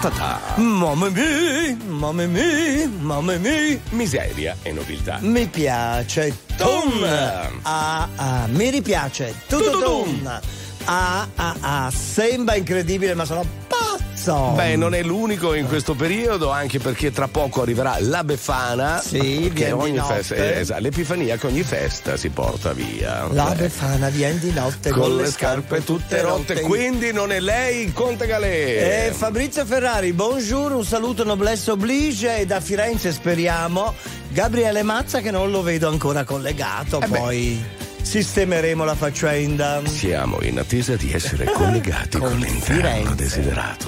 Ta-ta-ta. Mamma mia, mamma mia, mamma mia. Miseria e nobiltà. Mi piace. Tum. Ah, ah, mi ripiace. Tututum. Ah, ah, ah. Sembra incredibile, ma sono pazzo. Beh, non è l'unico in questo periodo, anche perché tra poco arriverà la Befana. Sì, che ogni festa, eh, esatto, l'Epifania che ogni festa si porta via. La Eh, Befana viene di notte con le scarpe tutte rotte, quindi non è lei il Conte Galè. Eh, Fabrizio Ferrari, buongiorno, un saluto noblesse oblige e da Firenze speriamo Gabriele Mazza che non lo vedo ancora collegato, Eh beh. Sistemeremo la faccenda. Siamo in attesa di essere collegati con, Con l'interno Firenze. desiderato.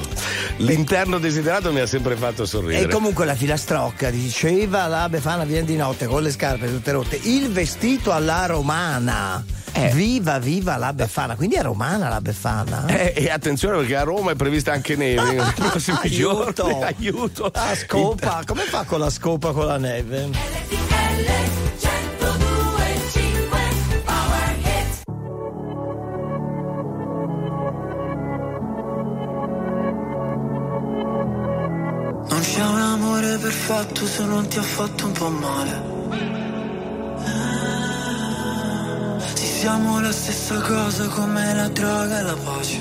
L'interno desiderato mi ha sempre fatto sorridere. E comunque la filastrocca diceva la Befana viene di notte con le scarpe tutte rotte, il vestito alla romana. Eh. Viva, viva la Befana, quindi è romana la Befana? Eh, e attenzione perché a Roma è prevista anche neve nei prossimi Aiuto. giorni. Aiuto! La scopa, come fa con la scopa con la neve? Non perfetto se non ti ha fatto un po' male. Sì, siamo la stessa cosa come la droga e la pace.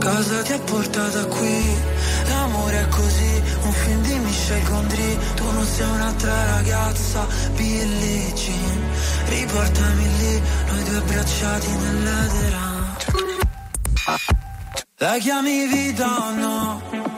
Cosa ti ha portata qui? L'amore è così, un film di Michel Gondry. Tu non sei un'altra ragazza, Billie Jean. Riportami lì, noi due abbracciati nell'edera. La chiami vita o no?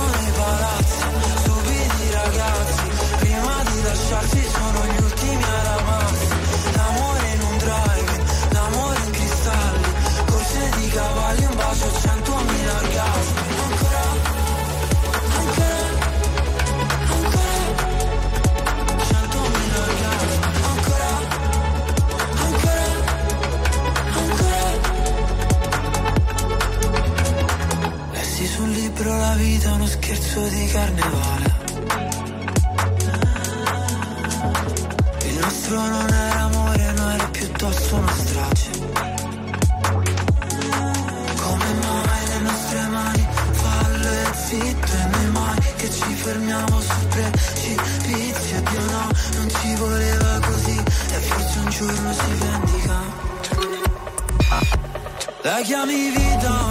vita uno scherzo di carnevale. Il nostro non era amore, no era piuttosto una strage. Come mai le nostre mani fallo e zitto e noi mai che ci fermiamo sul precipizio Dio no, non ci voleva così e forse un giorno si vendica. La chiami vita?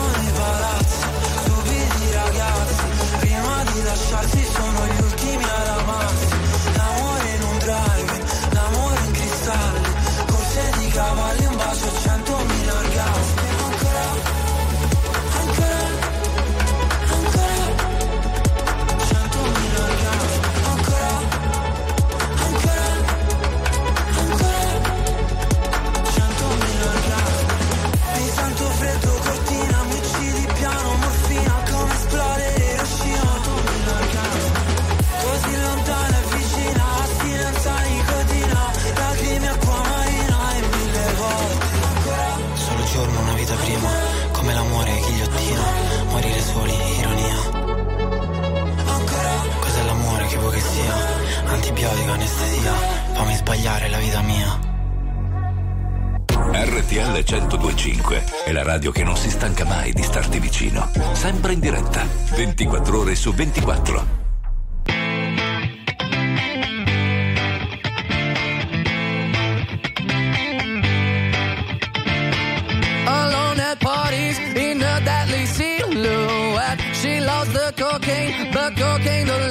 sbagliare la vita mia. RTL 1025 è la radio che non si stanca mai di starti vicino. Sempre in diretta, 24 ore su 24. alone at parties in a deadly silhouette. She loves the cocaine. but cocaine don't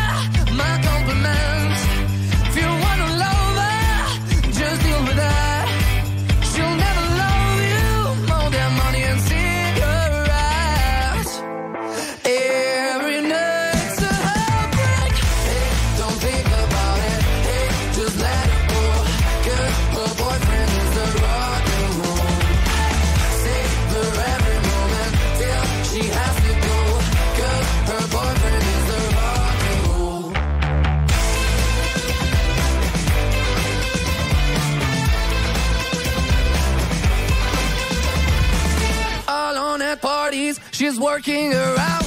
is working around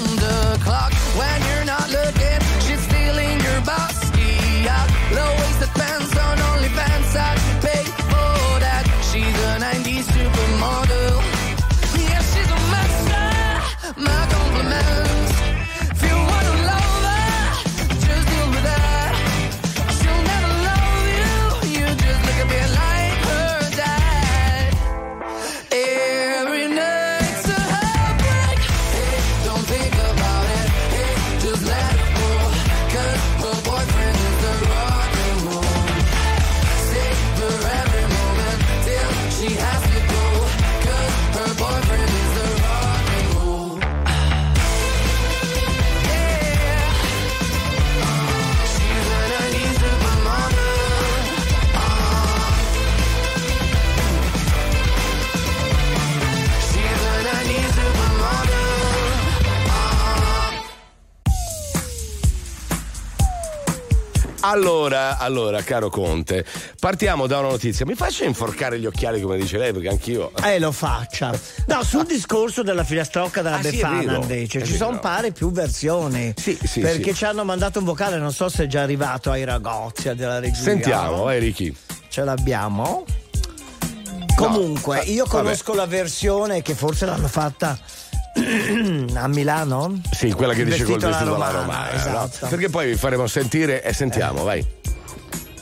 Allora, allora, caro Conte, partiamo da una notizia. Mi faccia inforcare gli occhiali come dice lei, perché anch'io. Eh, lo faccia. No, sul discorso della filastrocca della Ah, sì, Befana, vero, invece, è ci sono pare più versioni. Sì, sì, Perché sì. ci hanno mandato un vocale, non so se è già arrivato ai ragazzi della regia. Sentiamo, vai Ricky. Ce l'abbiamo? Comunque, eh, io vabbè. conosco la versione che forse l'hanno fatta a Milano. Sì, quella che dice col Vestito alla romana, romana. no? esatto. Perché poi vi faremo sentire e sentiamo, vai.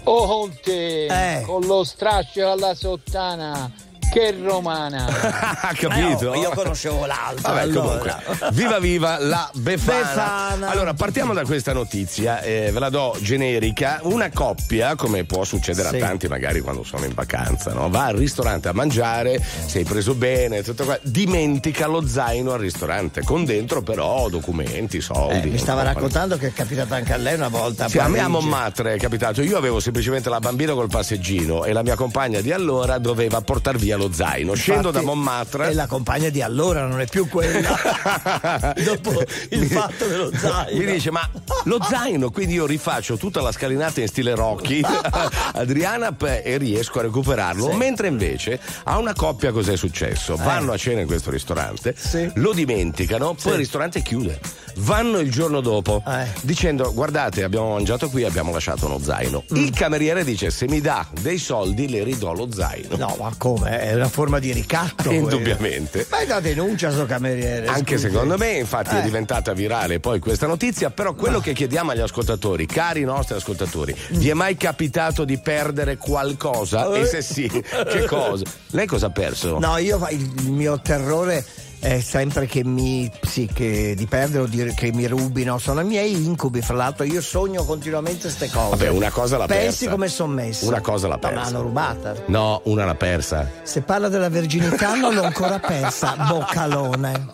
Oh Conte, Eh. con lo straccio alla sottana, che romana! Ha capito? Eh, oh, io conoscevo l'altro. Vabbè, allora. comunque, viva viva la Befana. Befana. Allora, partiamo da questa notizia, eh, ve la do generica. Una coppia, come può succedere Sì. a tanti magari quando sono in vacanza, no? va al ristorante a mangiare, sei preso bene, tutto qua, dimentica lo zaino al ristorante, con dentro però documenti, soldi. Eh, mi stava raccontando che è capitata anche a lei una volta. Sì, a me a. Montmartre è capitato. Io avevo semplicemente la bambina col passeggino e la mia compagna di allora doveva portare via lo zaino. Scendo da Montmartre. E la compagna di allora non è più quella. Dopo il fatto dello zaino. Mi dice, ma lo zaino, quindi io rifaccio tutta la scalinata in stile Rocky, Adriana, e riesco a recuperarlo. Sì. Mentre invece a una coppia cos'è successo? Vanno a cena in questo ristorante, Sì. lo dimenticano, poi il ristorante chiude. Vanno il giorno dopo Eh. dicendo guardate abbiamo mangiato qui abbiamo lasciato uno zaino Mm. il cameriere dice se mi dà dei soldi le ridò lo zaino No, ma come? È una forma di ricatto. quello. Indubbiamente. Ma è da denuncia sto cameriere. Anche scusi. secondo me, infatti, è Eh. diventata virale poi questa notizia. Però quello che chiediamo agli ascoltatori, cari nostri ascoltatori, vi è mai capitato di perdere qualcosa? E se sì, che cosa? Lei cosa ha perso? No, io il mio terrore è sempre che mi sì, che di perdere o di- che mi rubino. Sono i miei incubi, fra l'altro. Io sogno continuamente queste cose. Vabbè, una cosa l'ha Pensi persa. come sono messo? Una cosa l'ha persa. l'hanno rubata. No, una l'ha persa. Se parla della verginità non l'ho ancora persa, boccalone.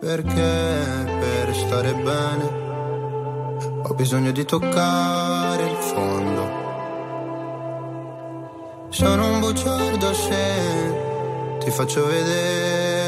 Perché per stare bene ho bisogno di toccare il fondo. Sono un bugiardo se ti faccio vedere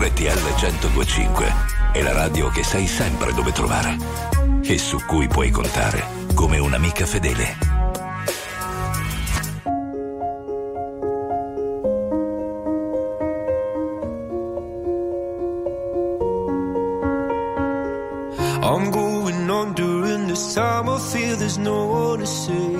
RTL 1025 è la radio che sai sempre dove trovare e su cui puoi contare come un'amica fedele. I'm going on during this time. I feel there's no one to save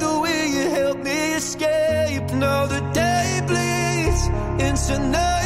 tonight.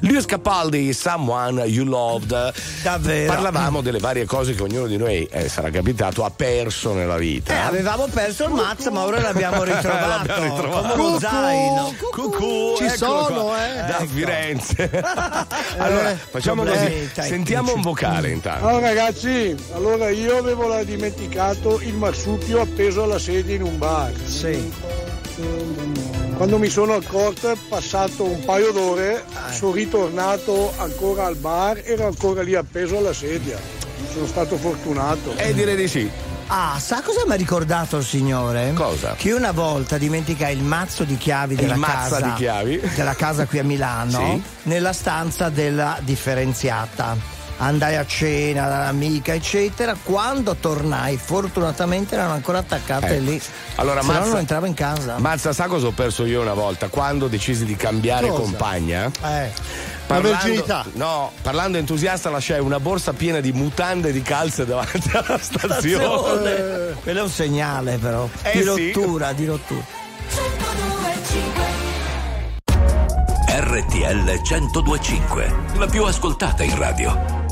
Lewis Capaldi, Someone You Loved. Davvero. Parlavamo delle varie cose che ognuno di noi, eh, sarà capitato, ha perso nella vita. Eh, avevamo perso il mazzo, ma ora l'abbiamo ritrovato. L'abbiamo ritrovato. Come uno zaino. Cucù, Ci sono, qua, eh. Da Ecco. Firenze. allora, facciamo così. tecnici. Sentiamo un vocale intanto. Allora ragazzi, allora io avevo la- dimenticato il marsupio appeso alla sedia in un bar. Sì. Quando mi sono accorto, è passato un paio d'ore, Eh. sono ritornato ancora al bar, era ancora lì appeso alla sedia. Sono stato fortunato. Eh, direi di sì. Ah, sa cosa mi ha ricordato il signore? Cosa? Che una volta dimentica il mazzo di chiavi Il della mazza casa di chiavi. della casa qui a Milano Sì. nella stanza della differenziata. Andai a cena dall'amica, eccetera. Quando tornai, fortunatamente erano ancora attaccate Ecco. lì. Allora, Se no Mazza- non entravo in casa. Mazza, sa cosa ho perso io una volta? Quando decisi di cambiare Cosa? compagna? Eh. verginità. No, parlando entusiasta lasciai una borsa piena di mutande e di calze davanti alla stazione. Quello è un segnale però. Eh di sì. rottura, di rottura. RTL 1025, la più ascoltata in radio.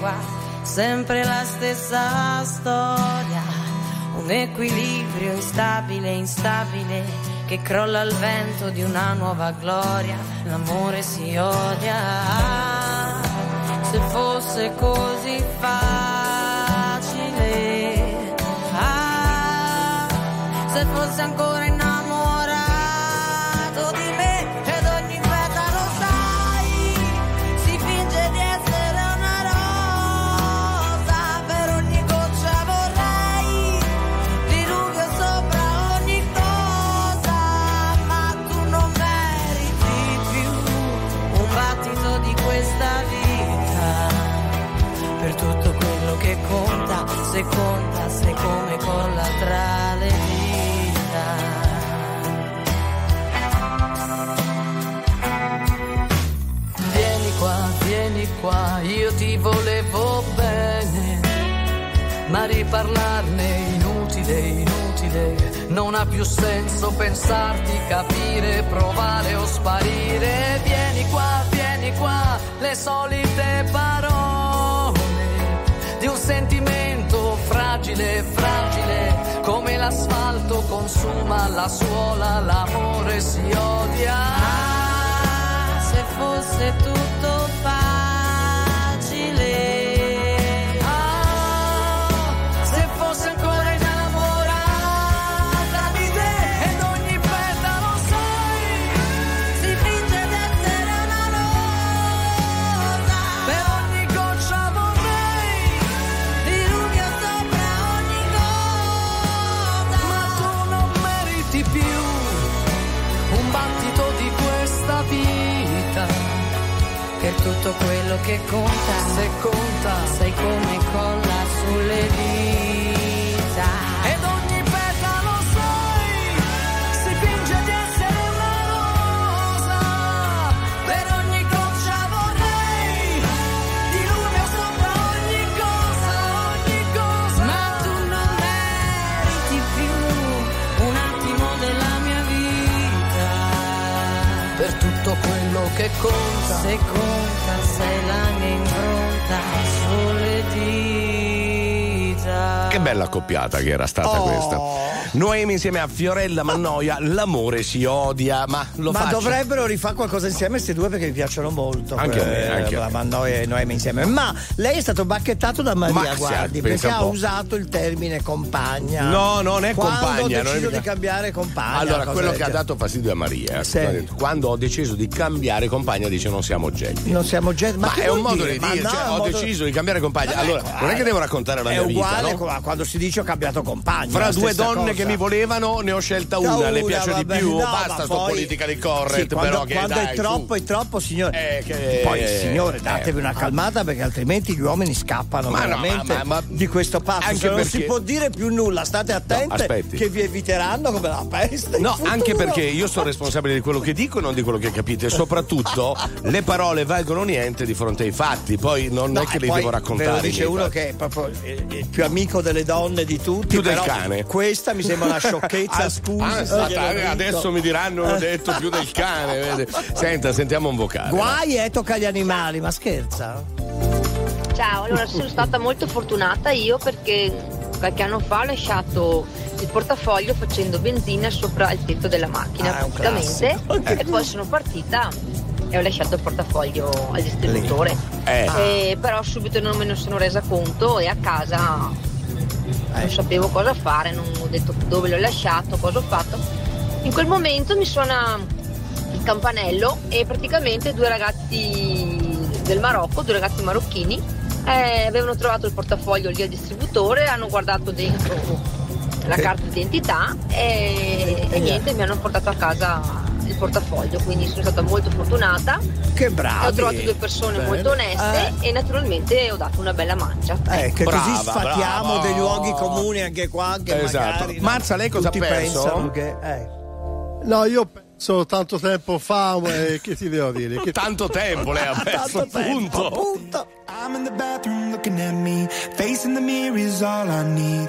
Qua, sempre la stessa storia, un equilibrio instabile, instabile, che crolla al vento di una nuova gloria, l'amore si odia se fosse così facile. Ah, se fosse ancora conta, se conta, se come colla tra le dita. Vieni qua, vieni qua, io ti volevo bene, ma riparlarne inutile, inutile, non ha più senso pensarti, capire, provare o sparire. Vieni qua, vieni qua, le solite parole di un sentimento fragile, fragile, come l'asfalto consuma la suola, l'amore si odia. Ah, se fosse tutto facile. Tutto quello che conta, se conta, sai come colla sulle dita. Ed ogni petalo sai, si finge di essere una rosa. Per ogni goccia vorrei diluvio sopra ogni cosa, ogni cosa. Ma tu non meriti più un attimo della mia vita. Per tutto quello che conta, se conta, impronta sulle dita. Che bella accoppiata che era stata Oh. questa. Noemi insieme a Fiorella Mannoia, l'amore si odia, ma lo Ma faccia. dovrebbero rifare qualcosa insieme questi due perché mi piacciono molto. Anche a me, Eh, anche la. Mannoia e Noemi insieme. Ma lei è stato bacchettato da Maria, Ma guardi, sì, perché ha usato il termine compagna. No, non è Quando compagna, ho non è deciso mica- di cambiare compagna. Allora, quello che ha dato fastidio a Maria, Sì. ha detto, quando ho deciso di cambiare compagna, dice non siamo oggetti. Non siamo gente. Ma, Ma è un modo dire? di Ma dire, no, cioè, è ho modo- deciso di cambiare compagna. Vabbè, allora, non è che devo raccontare la è mia vita, uguale no? quando si dice ho cambiato compagno. Fra due donne cosa. Che mi volevano, ne ho scelta una. Da le una, piace di vabbè. più? No, Basta sto poi- politically correct, Sì, quando, però che quando dai, è troppo, su. è troppo, signore. Eh, che- Poi, eh, signore, eh. datevi una calmata perché altrimenti gli uomini scappano Ma no, veramente ma- ma- di questo passo. anche non perché- si può dire più nulla, state attente aspetti. che vi eviteranno come la peste. No, anche perché io sono responsabile di quello che dico e non di quello che capite. E soprattutto le parole valgono niente di fronte ai fatti. Poi non No, è che li devo raccontare. Ve lo dice uno fatti. che è proprio eh, il più amico delle donne di tutti. Più del cane. Questa mi sembra una sciocchezza, Ah, scusa. ah, glielo adesso mi diranno ho detto più del cane. vede. Senta, sentiamo un vocale. Guai e tocca agli animali, ma scherza? Ciao, allora sono stata molto fortunata io perché qualche anno fa ho lasciato il portafoglio facendo benzina sopra il tetto della macchina Ah, praticamente e poi sono partita e ho lasciato il portafoglio al distributore. Eh. Eh, però subito non me ne sono resa conto e a casa Eh. Non sapevo cosa fare, non ho detto dove l'ho lasciato, cosa ho fatto. In quel momento mi suona il campanello e praticamente due ragazzi del Marocco, due ragazzi marocchini, eh, avevano trovato il portafoglio lì al distributore, hanno guardato dentro la carta d'identità e, e niente, mi hanno portato a casa portafoglio, quindi sono stata molto fortunata. Che bravi. Ho trovato due persone Bene. molto oneste e naturalmente ho dato una bella mancia. Eh, che Brava, così sfatiamo brava. dei luoghi comuni anche qua che Esatto. magari Mazza, lei cosa tutti pensano che eh. No, io penso tanto tempo fa, eh, che ti devo dire? Che... Tanto tempo lei ha perso, appunto. I'm in the bathroom looking at me. Facing the mirror is all I need.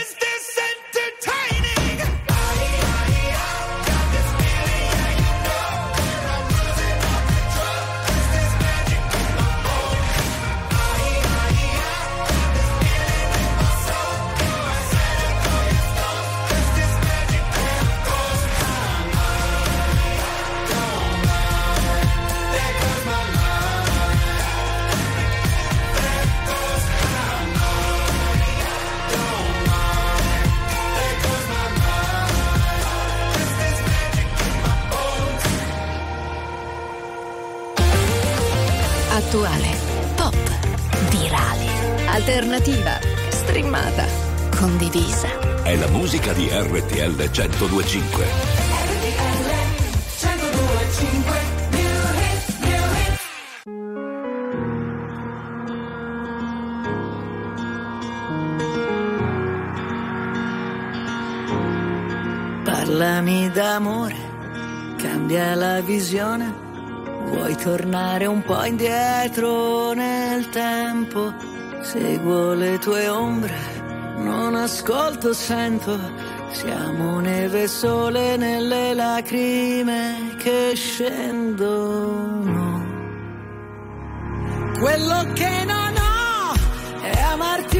Attuale, pop, virale, alternativa, streamata, condivisa. È la musica di RTL 1025. Parlami d'amore, cambia la visione. Vuoi tornare un po' indietro nel tempo? Seguo le tue ombre, non ascolto, sento. Siamo neve sole nelle lacrime che scendono. Quello che non ho è amarti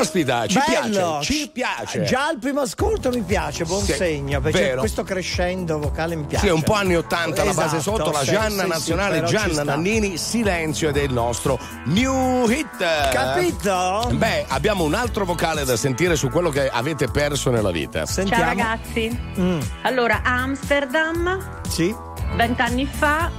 Caspita, ci Bello. piace, ci piace. Già al primo ascolto mi piace, buon Sì, segno, perché vero. questo crescendo vocale mi piace. Sì, un po' anni 80 la base Esatto, sotto, la Gianna sì, nazionale, sì, Gianna. Nannini, silenzio ed è il nostro new hit. Capito? Beh, abbiamo un altro vocale da sentire su quello che avete perso nella vita. Ciao ragazzi. Allora, Amsterdam, Sì. vent'anni fa,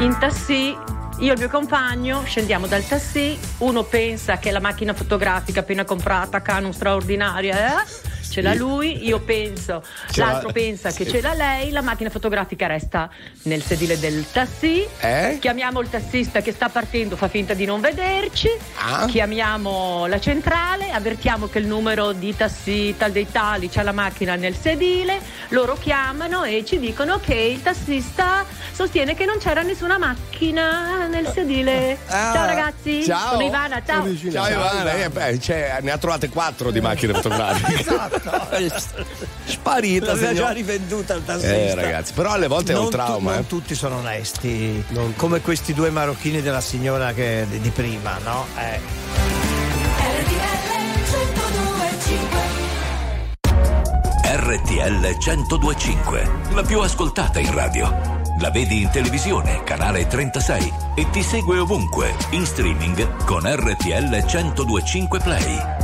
in tassi, io e il mio compagno scendiamo dal tassi, uno pensa che la macchina fotografica appena comprata, Canon straordinaria, eh? Ce l'ha lui, io penso, Ce l'altro pensa che sì. ce l'ha lei, la macchina fotografica resta nel sedile del tassi. Eh? Chiamiamo il tassista che sta partendo, fa finta di non vederci. Ah. Chiamiamo la centrale, avvertiamo che il numero di tassi tal dei tali c'ha la macchina nel sedile. Loro chiamano e ci dicono che il tassista sostiene che non c'era nessuna macchina nel sedile. ciao ragazzi, Ah. Ciao. sono Ivana, ciao. Ciao Ivana, eh, beh, cioè, ne ha trovate quattro di macchine fotografiche. esatto. Sparita, L'aveva signor. già rivenduta al tassista. Eh, ragazzi, però alle volte è un Non tu- trauma. non eh. tutti sono onesti, come questi due marocchini della signora che, di, di prima, no? Eh. RTL 1025, la più ascoltata in radio. La vedi in televisione, canale 36 e ti segue ovunque, in streaming con RTL 1025 Play.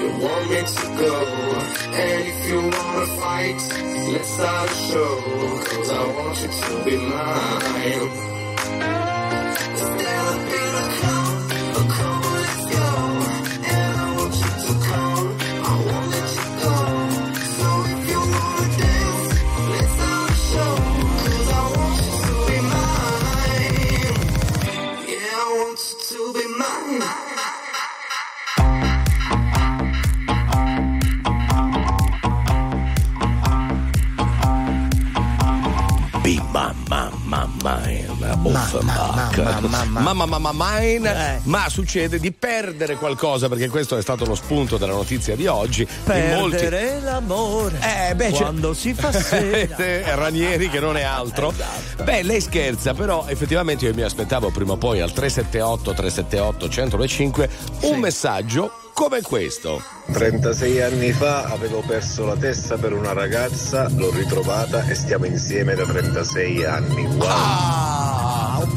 You want me to go. And if you wanna fight, let's start a show. 'Cause I want you to be mine. Stand Offenbach. ma- ma- ma- Mamma mamma mine, Eh. ma succede di perdere qualcosa perché questo è stato lo spunto della notizia di oggi. In molti- Perdere l'amore Eh, beh, c'è- quando si fa sera. Eh, Ranieri che non è altro. Esatto. Beh, lei scherza, però effettivamente io mi aspettavo prima o poi al 378 378 1025 un messaggio come questo. 36 anni fa avevo perso la testa per una ragazza, l'ho ritrovata e stiamo insieme da 36 anni. Wow! Ah,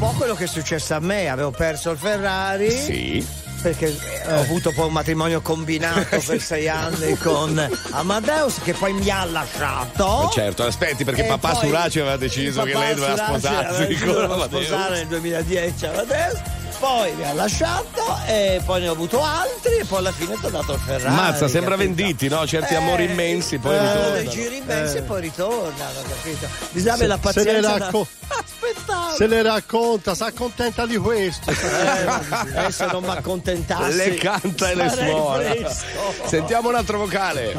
po' quello che è successo a me, avevo perso il Ferrari. Sì. Perché eh, ho avuto poi un matrimonio combinato per sei anni con Amadeus che poi mi ha lasciato. Eh, certo, aspetti perché E papà Suraci aveva deciso che lei doveva sposarsi con Amadeus. sposare nel 2010 Amadeus. Poi mi ha lasciato e poi ne ho avuto altri e poi alla fine è tornato il Ferrari. Mazza, sembra capito? venditi, no? Certi Eh, amori immensi, poi eh, ritornano. giri immensi Eh. e poi ritornano, capito? Bisogna Se- avere la se le pazienza. racco- da... Aspettare. Se le racconta, si accontenta di questo. Eh, se non mi accontentassi. Le canta e le suona. fresco. Sentiamo un altro vocale.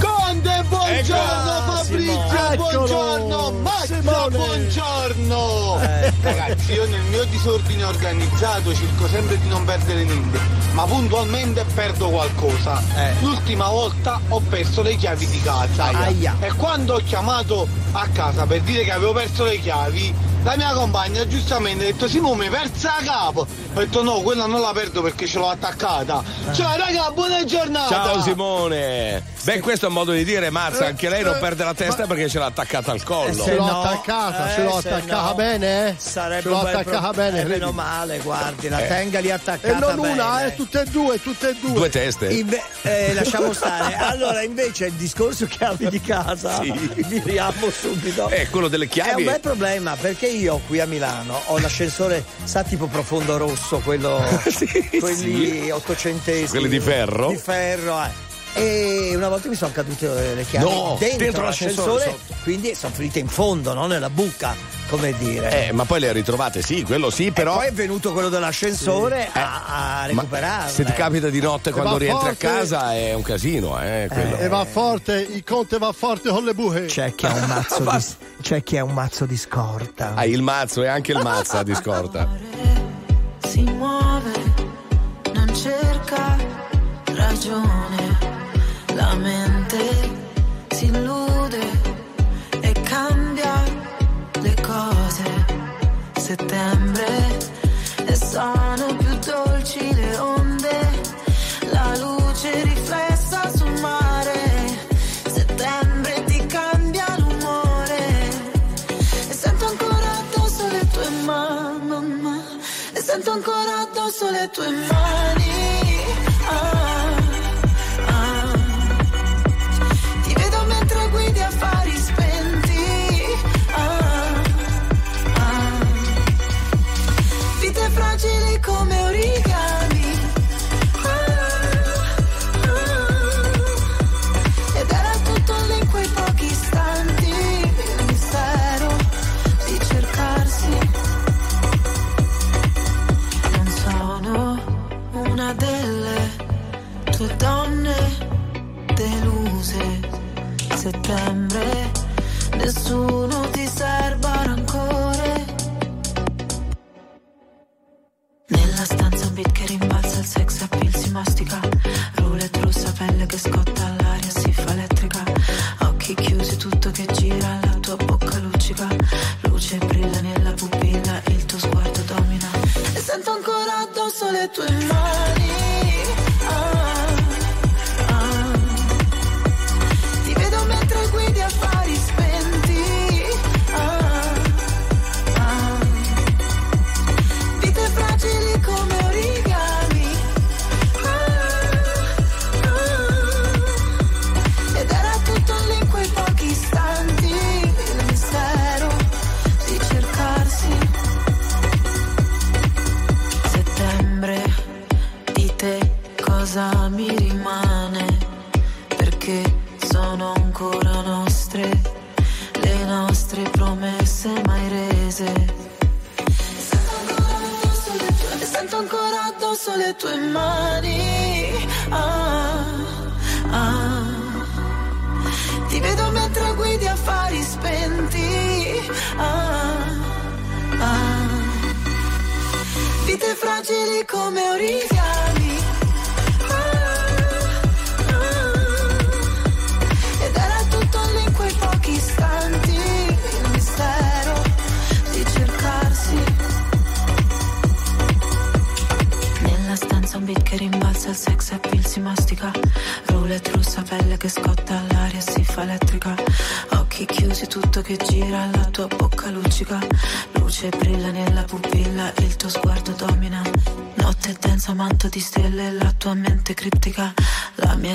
Conte, buongiorno Ecco. Fabrizio, Simone. buongiorno Simone. buongiorno Eh. Ragazzi, io nel mio disordine organizzato cerco sempre di non perdere niente, ma puntualmente perdo qualcosa. Eh. L'ultima volta ho perso le chiavi di casa. Aia. E quando ho chiamato a casa per dire che avevo perso le chiavi, la mia compagna giustamente ha detto Simone, persa a capo. Ho detto no, quella non la perdo perché ce l'ho attaccata. Ciao raga, buona giornata! Ciao Simone. Beh, questo è un modo di dire, Mazza, anche lei non perde la testa perché ce l'ha attaccata al collo. Ce l'ho no, attaccata, eh, ce l'ho attaccata no, bene, eh? Sarebbe l'ho un bel attaccata pro- bene, eh, meno male, guardi, la Eh. tenga lì attaccata. E non una, bene. eh, tutte e due, tutte e due. Due teste. Inve- eh, lasciamo stare. Allora, invece, il discorso chiavi di casa, Sì. viriamo subito. Eh, quello delle È chiavi. un bel problema perché io qui a Milano ho l'ascensore, sa tipo profondo rosso, quello, Sì, quelli sì. ottocenteschi. Quelli di ferro? Di ferro, eh e una volta mi sono cadute eh, le chiavi no, dentro, dentro l'ascensore, l'ascensore quindi sono finite in fondo, no? nella buca, come dire. Eh, ma poi le ritrovate, sì, quello sì, però. E poi è venuto quello dell'ascensore sì. a, a eh, recuperarle. Se ti eh. capita di notte quando rientri forte. a casa è un casino, eh. eh. E va forte, il conte va forte con le buche. C'è chi ha un mazzo, di, c'è chi ha un mazzo di scorta. Ah, il mazzo e anche il mazza di scorta. Si muove, non cerca ragione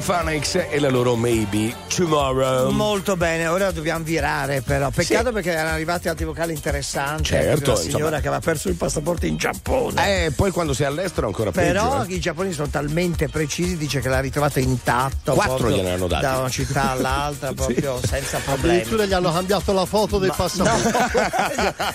Stefanix e la loro Maybe Tomorrow. Molto bene, ora dobbiamo virare però. Peccato perché erano arrivati altri vocali interessanti. Certo, Una signora insomma. che aveva perso il passaporto in Giappone. Eh, poi quando sei all'estero ancora Però peggio. eh. i giapponesi sono talmente precisi, dice che l'ha ritrovato intatto. Quattro gliene hanno dati. Da una città all'altra, proprio senza problemi. Addirittura gli hanno cambiato la foto del passaporto.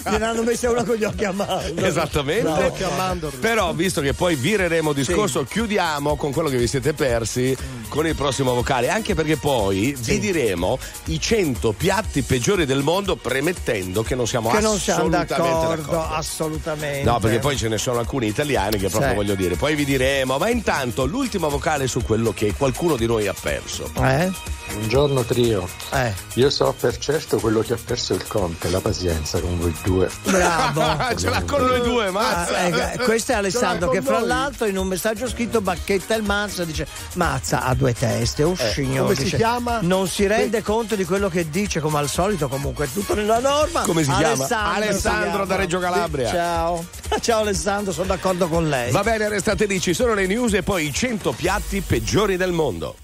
Gliene hanno messa una con gli occhi a mandorla. Esattamente. No. Però, visto che poi vireremo discorso, chiudiamo con quello che vi siete persi con il prossimo vocale. Anche perché poi vi diremo i 100 piatti peggiori del mondo, premettendo che non siamo Che non siamo assolutamente d'accordo, assolutamente. No, perché poi ce ne sono alcuni italiani che proprio Sì. voglio dire. Poi vi diremo, ma intanto l'ultimo vocale su quello che qualcuno di noi ha perso. Eh? Buongiorno trio. Eh. Io so per certo quello che ha perso il Conte, la pazienza con voi due. Bravo. Ce l'ha con noi due, mazza. Ah, eh, questo è Alessandro che fra noi. l'altro in un messaggio scritto bacchetta il Mazza dice Mazza ha due teste, oh signore come si dice, chiama? non si rende conto di quello che dice come al solito comunque è tutto nella norma Come si chiama? Alessandro, Alessandro si chiama. da Reggio Calabria. Sì, ciao ciao Alessandro sono d'accordo con lei Va bene, restate lì, ci sono le news e poi i 100 piatti peggiori del mondo.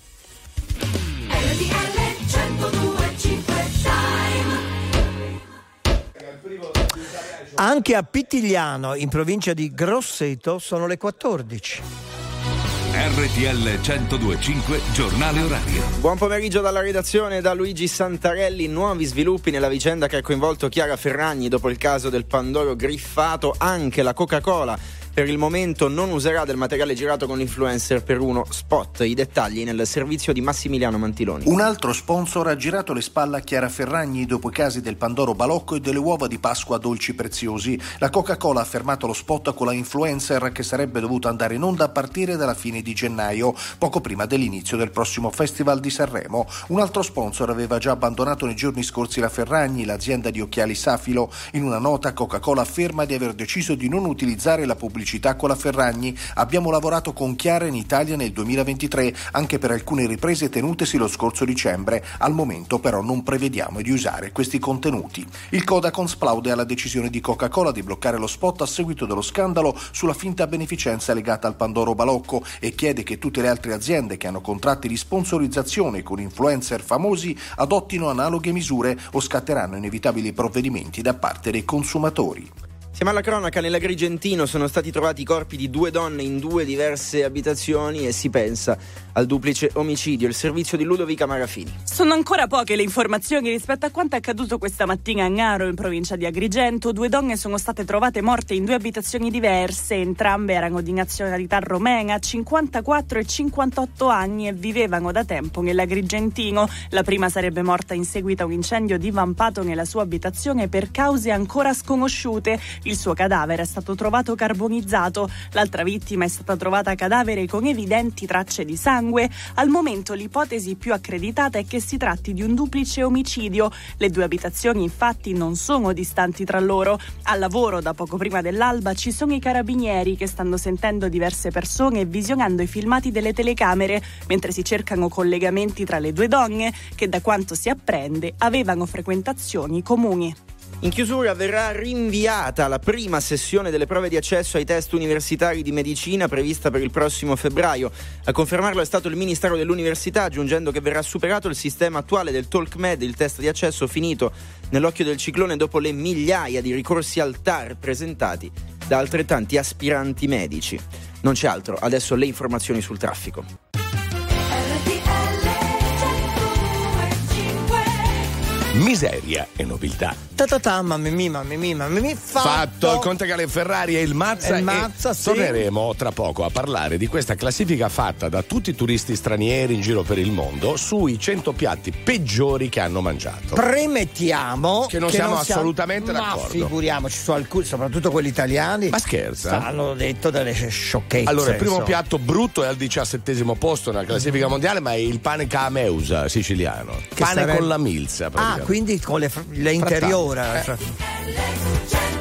anche a Pittigliano in provincia di Grosseto sono le 14 RTL 1025 Giornale Orario. Buon pomeriggio dalla redazione da Luigi Santarelli. Nuovi sviluppi nella vicenda che ha coinvolto Chiara Ferragni dopo il caso del Pandoro griffato. Anche la Coca-Cola per il momento non userà del materiale girato con l'influencer per uno spot. I dettagli nel servizio di Massimiliano Mantiloni. Un altro sponsor ha girato le spalle a Chiara Ferragni dopo i casi del Pandoro Balocco e delle uova di Pasqua dolci preziosi. La Coca-Cola ha fermato lo spot con la influencer che sarebbe dovuto andare in onda a partire dalla fine di gennaio, poco prima dell'inizio del prossimo Festival di Sanremo. Un altro sponsor aveva già abbandonato nei giorni scorsi la Ferragni, l'azienda di occhiali Safilo. In una nota Coca-Cola afferma di aver deciso di non utilizzare la pubblicità con la Ferragni. Abbiamo lavorato con Chiara in Italia nel 2023, anche per alcune riprese tenutesi lo scorso dicembre. Al momento però non prevediamo di usare questi contenuti. Il Codacons plaude alla decisione di Coca-Cola di bloccare lo spot a seguito dello scandalo sulla finta beneficenza legata al Pandoro Balocco e chiede che tutte le altre aziende che hanno contratti di sponsorizzazione con influencer famosi adottino analoghe misure o scatteranno inevitabili provvedimenti da parte dei consumatori. Siamo alla cronaca, nell'Agrigentino sono stati trovati i corpi di due donne in due diverse abitazioni e si pensa al duplice omicidio. Il servizio di Ludovica Marafini. Sono ancora poche le informazioni rispetto a quanto è accaduto questa mattina a Ngaro, in provincia di Agrigento. Due donne sono state trovate morte in due abitazioni diverse. Entrambe erano di nazionalità romena, 54 e 58 anni e vivevano da tempo nell'Agrigentino. La prima sarebbe morta in seguito a un incendio divampato nella sua abitazione per cause ancora sconosciute. Il suo cadavere è stato trovato carbonizzato. L'altra vittima è stata trovata cadavere con evidenti tracce di sangue. Al momento l'ipotesi più accreditata è che si tratti di un duplice omicidio. Le due abitazioni infatti non sono distanti tra loro. Al lavoro da poco prima dell'alba ci sono i carabinieri che stanno sentendo diverse persone e visionando i filmati delle telecamere mentre si cercano collegamenti tra le due donne che da quanto si apprende avevano frequentazioni comuni. In chiusura verrà rinviata la prima sessione delle prove di accesso ai test universitari di medicina prevista per il prossimo febbraio. A confermarlo è stato il Ministero dell'Università, aggiungendo che verrà superato il sistema attuale del TalkMed, il test di accesso finito nell'occhio del ciclone dopo le migliaia di ricorsi al TAR presentati da altrettanti aspiranti medici. Non c'è altro, adesso le informazioni sul traffico. Miseria e nobiltà. Ta-ta-ta, mamma mia, mamma mia, mamma mia, fatto. Fatto il Conte Gale Ferrari e il Mazza. Il Mazza, sì. Torneremo tra poco a parlare di questa classifica fatta da tutti i turisti stranieri in giro per il mondo sui 100 piatti peggiori che hanno mangiato. Premettiamo Che non siamo assolutamente ma d'accordo. figuriamoci, su alcuni, soprattutto quelli italiani. Ma scherza? Hanno detto delle sciocchezze. Allora, il primo insomma. piatto brutto è al diciassettesimo posto nella classifica mondiale, ma è il pane cameusa siciliano. Che pane sarebbe- con la milza. Ah, praticamente. Quindi con le, le interiora. Eh.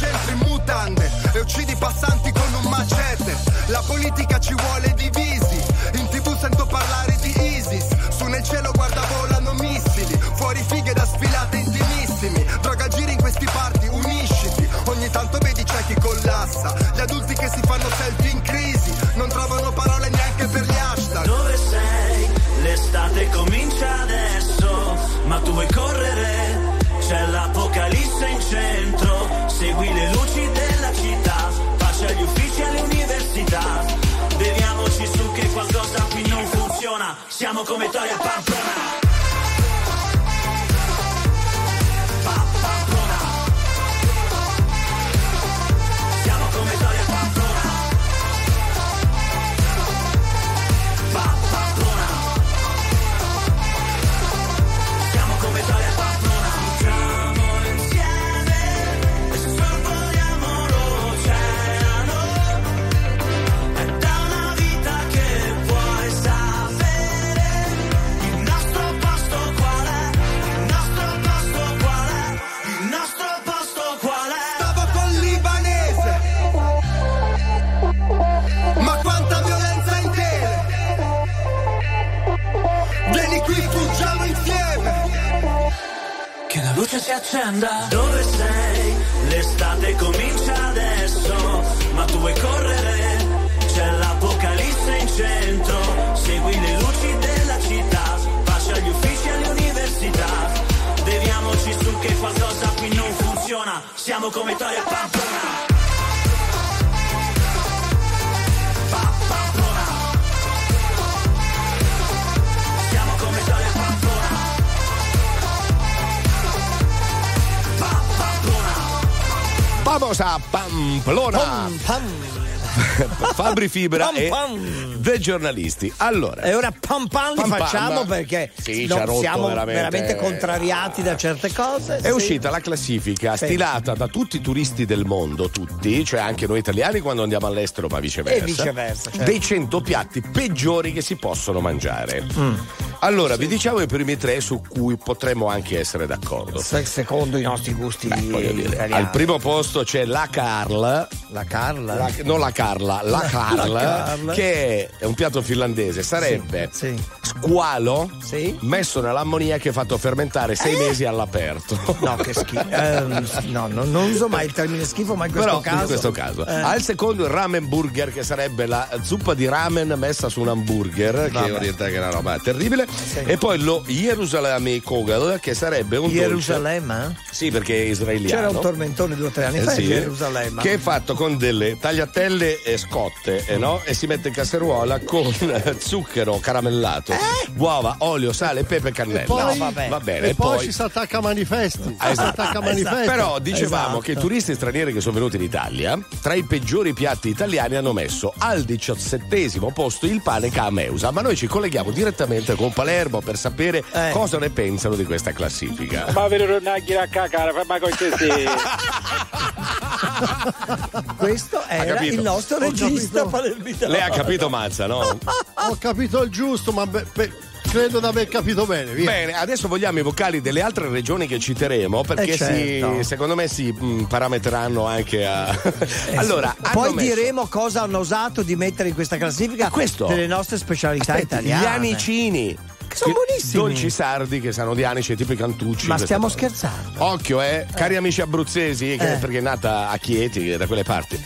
chasing come Toria Pamplona. Luce si accenda. Dove sei? L'estate comincia adesso, ma tu vuoi correre? C'è l'apocalisse in centro, segui le luci della città, pace agli uffici e alle università. Beviamoci su che qualcosa qui non funziona, siamo come Toria Pamplona. Vamos a Pamplona. Fabri Fibra Pam, e pam. The Giornalisti. Allora, E ora pam pam li Pam, pam. facciamo perché Sì, siamo veramente. contrariati da certe cose. È sì. uscita la classifica Sì. stilata da tutti i turisti del mondo, tutti, cioè anche noi italiani quando andiamo all'estero, ma viceversa. E viceversa, certo. Dei 100 piatti peggiori che si possono mangiare. Mm. Allora, vi diciamo i primi tre su cui potremmo anche essere d'accordo. Se- secondo i nostri gusti Voglio dire, italiani. al primo posto c'è la Carl. La Carla? La- non la Carla, la Carl, La Carl. che è un piatto finlandese, sarebbe Sì, sì. squalo Sì. messo nell'ammoniaca e fatto fermentare sei mesi all'aperto. No, che schifo. Ehm, no, no, non uso mai il termine schifo, ma in questo Però caso. in questo caso. Eh, Al secondo il ramen burger, che sarebbe la zuppa di ramen messa su un hamburger, Vabbè. che orienta che è una roba terribile. E poi lo Jerusalem Kogel, che sarebbe un dolce. Gerusalemme? Sì, perché è israeliano. C'era un tormentone due o tre anni Eh fa sì, in Gerusalemme. che è fatto con delle tagliatelle e scotte eh, no? e si mette in casseruola con eh, zucchero caramellato, uova, olio, sale, pepe e cannella. poi- No, va bene. E E poi, poi ci si attacca a manifesti. Ah, Si esatto. attacca a manifesti. Però dicevamo Esatto. che i turisti stranieri che sono venuti in Italia, tra i peggiori piatti italiani hanno messo al diciassettesimo posto il pane cameusa. Ma noi ci colleghiamo direttamente con Palermo per sapere Eh. cosa ne pensano di questa classifica. Ma per non andare a cacare, fammi con te. Questo era capito. il nostro regista palermitano. Lei ha capito Mazza, no? Ho capito il giusto, ma be- be- credo di aver capito bene. Via. Bene, adesso vogliamo i vocali delle altre regioni che citeremo perché Eh, certo. si- secondo me si mh, parametreranno anche a. allora, hanno Poi messo- diremo cosa hanno osato di mettere in questa classifica Ah, questo? delle nostre specialità Aspetti, italiane. Gli anicini. Che sono buonissimi. Dolci sardi che sanno di anici, tipo i cantucci. Ma stiamo cose. scherzando. Occhio, eh, cari amici abruzzesi, che- Eh. perché è nata a Chieti, che è da quelle parti.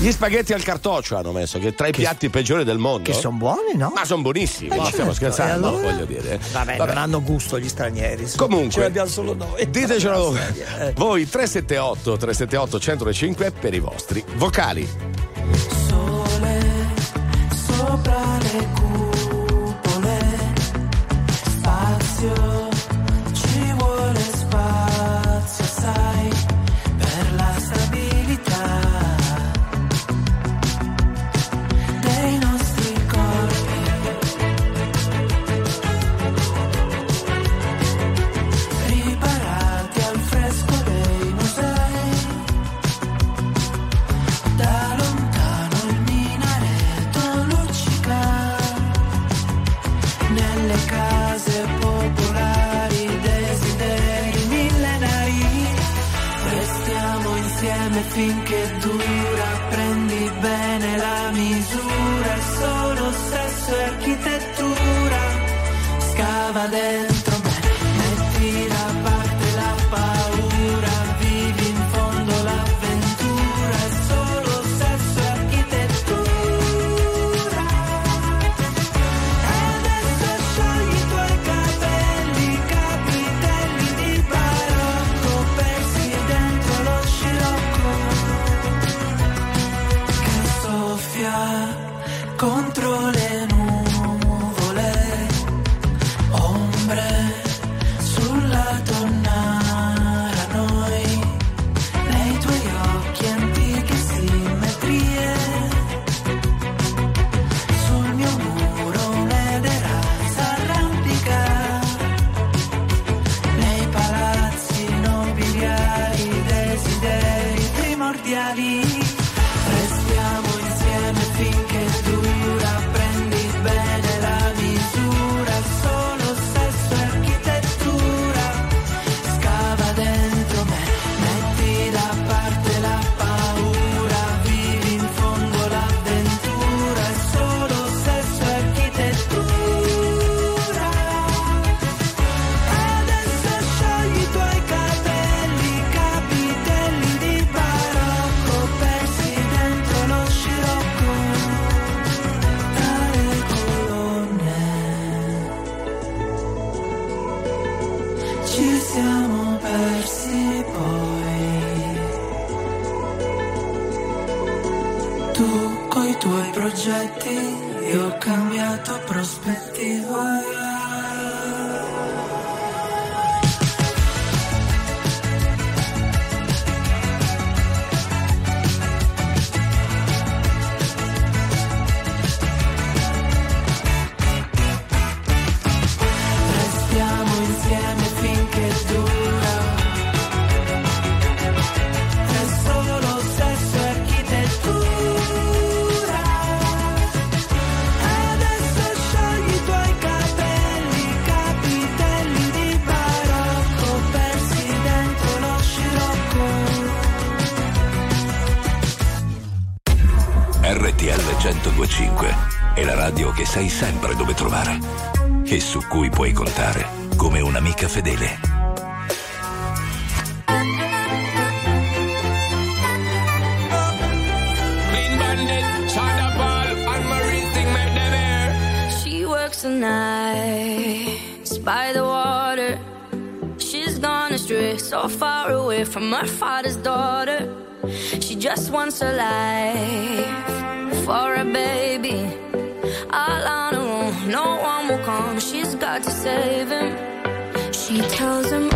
Gli spaghetti al cartoccio hanno messo, che è tra i piatti peggiori del mondo. Che sono buoni, no? Ma sono buonissimi, Eh, ma stiamo certo, scherzando, e allora? voglio dire. Vabbè, non hanno gusto gli stranieri. su. Comunque, ce l'abbiamo solo noi. Ditecelo Eh. voi 378 378 105 per i vostri vocali. Sole you. fedele. She works the night by the water. She's gone astray, so far away from her father. chosen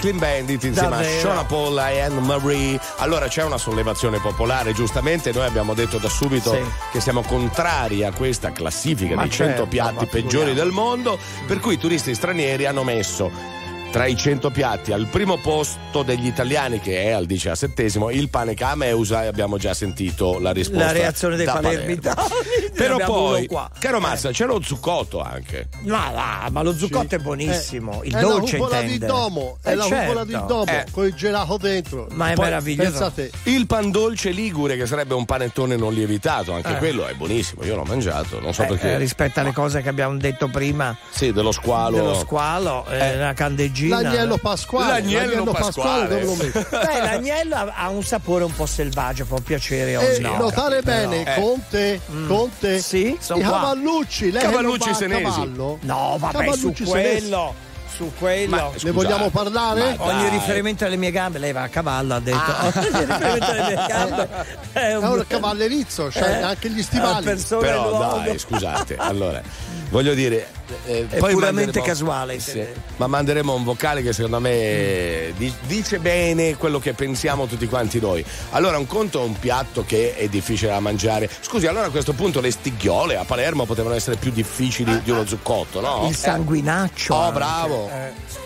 Clean Bandit insieme Davvero. a Shona Paul e Anne Marie. Allora c'è una sollevazione popolare, giustamente. Noi abbiamo detto da subito Sì. che siamo contrari a questa classifica Ma dei 100 certo, piatti peggiori del mondo, per cui i turisti stranieri hanno messo tra i 100 piatti al primo posto degli italiani che è al diciassettesimo il pane cameusa e abbiamo già sentito la risposta La reazione dei palermitani. Però poi qua. caro Mazza c'è lo zuccotto anche Ma va, ma lo zucotto è buonissimo. Il è dolce la cupola intende. di domo, è Eh, la cupola di certo. domo Eh. con il gelato dentro. Ma è Poi, meraviglioso. Pensate, Il pan dolce ligure, che sarebbe un panettone non lievitato, anche Eh. quello è buonissimo. Io l'ho mangiato, non so Eh, perché. eh, rispetto alle cose che abbiamo detto prima Sì, dello squalo. dello squalo, eh, Eh. la candeggina. l'agnello pasquale. L'agnello pasquale. dove lo metti? Beh, l'agnello ha, un sapore un po' selvaggio, può piacere E notare bene, Eh. Conte, Conte, Sì, sono i qua. cavallucci, lei Cavallucci senesi. cavallo? No, vabbè, Cavallucci su senesi. quello. Su quello. Ma, Ne Scusate, vogliamo parlare? Ogni riferimento alle mie gambe, lei va a cavallo, ha detto. Ogni riferimento alle mie gambe è È un, un cavallerizzo, c'ha Eh, anche gli stivali. persona Però dai, scusate. Allora, voglio dire. eh, È poi puramente manderemo- casuale, Sì, ma manderemo un vocale che secondo me di- dice bene quello che pensiamo tutti quanti noi. Allora, un conto è un piatto che è difficile da mangiare. Scusi, allora a questo punto le stighiole a Palermo potevano essere più difficili di uno zuccotto, no? Il sanguinaccio. Oh, anche. bravo. Eh.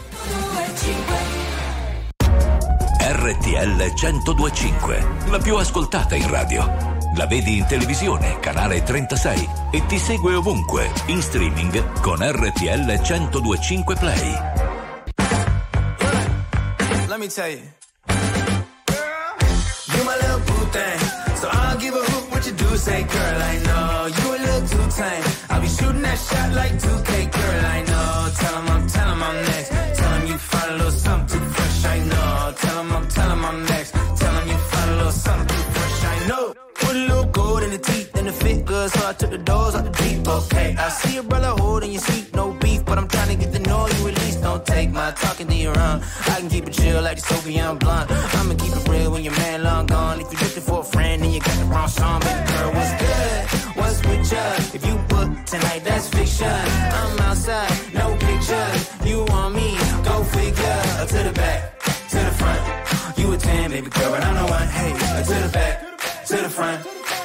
RTL 1025, la più ascoltata in radio. La vedi in televisione, canale 36 e ti segue ovunque, in streaming con RTL 1025 Play. Let me tell you. You my little boo thing. So I don't give a hoot what you do, say, girl, I know. You a little too tame. I'll be shooting that shot like 2K, girl, I know. Tell 'em I'm, tell 'em I'm next. Tell 'em you find a little something I took the doors out the deep, okay. I see a brother holding your seat, no beef, but I'm trying to get the know you at least. Don't take my talking to your own. I can keep it chill like the Soviet blunt. I'ma keep it real when your man long gone. If you're looking for a friend and you got the wrong song, baby girl, what's good? What's with ya? If you book tonight, that's fiction. I'm outside, no pictures. You want me? Go figure. Uh, To the back, to the front. You a 10, baby girl, but I'm the one. Hey, uh, to the back, to the front.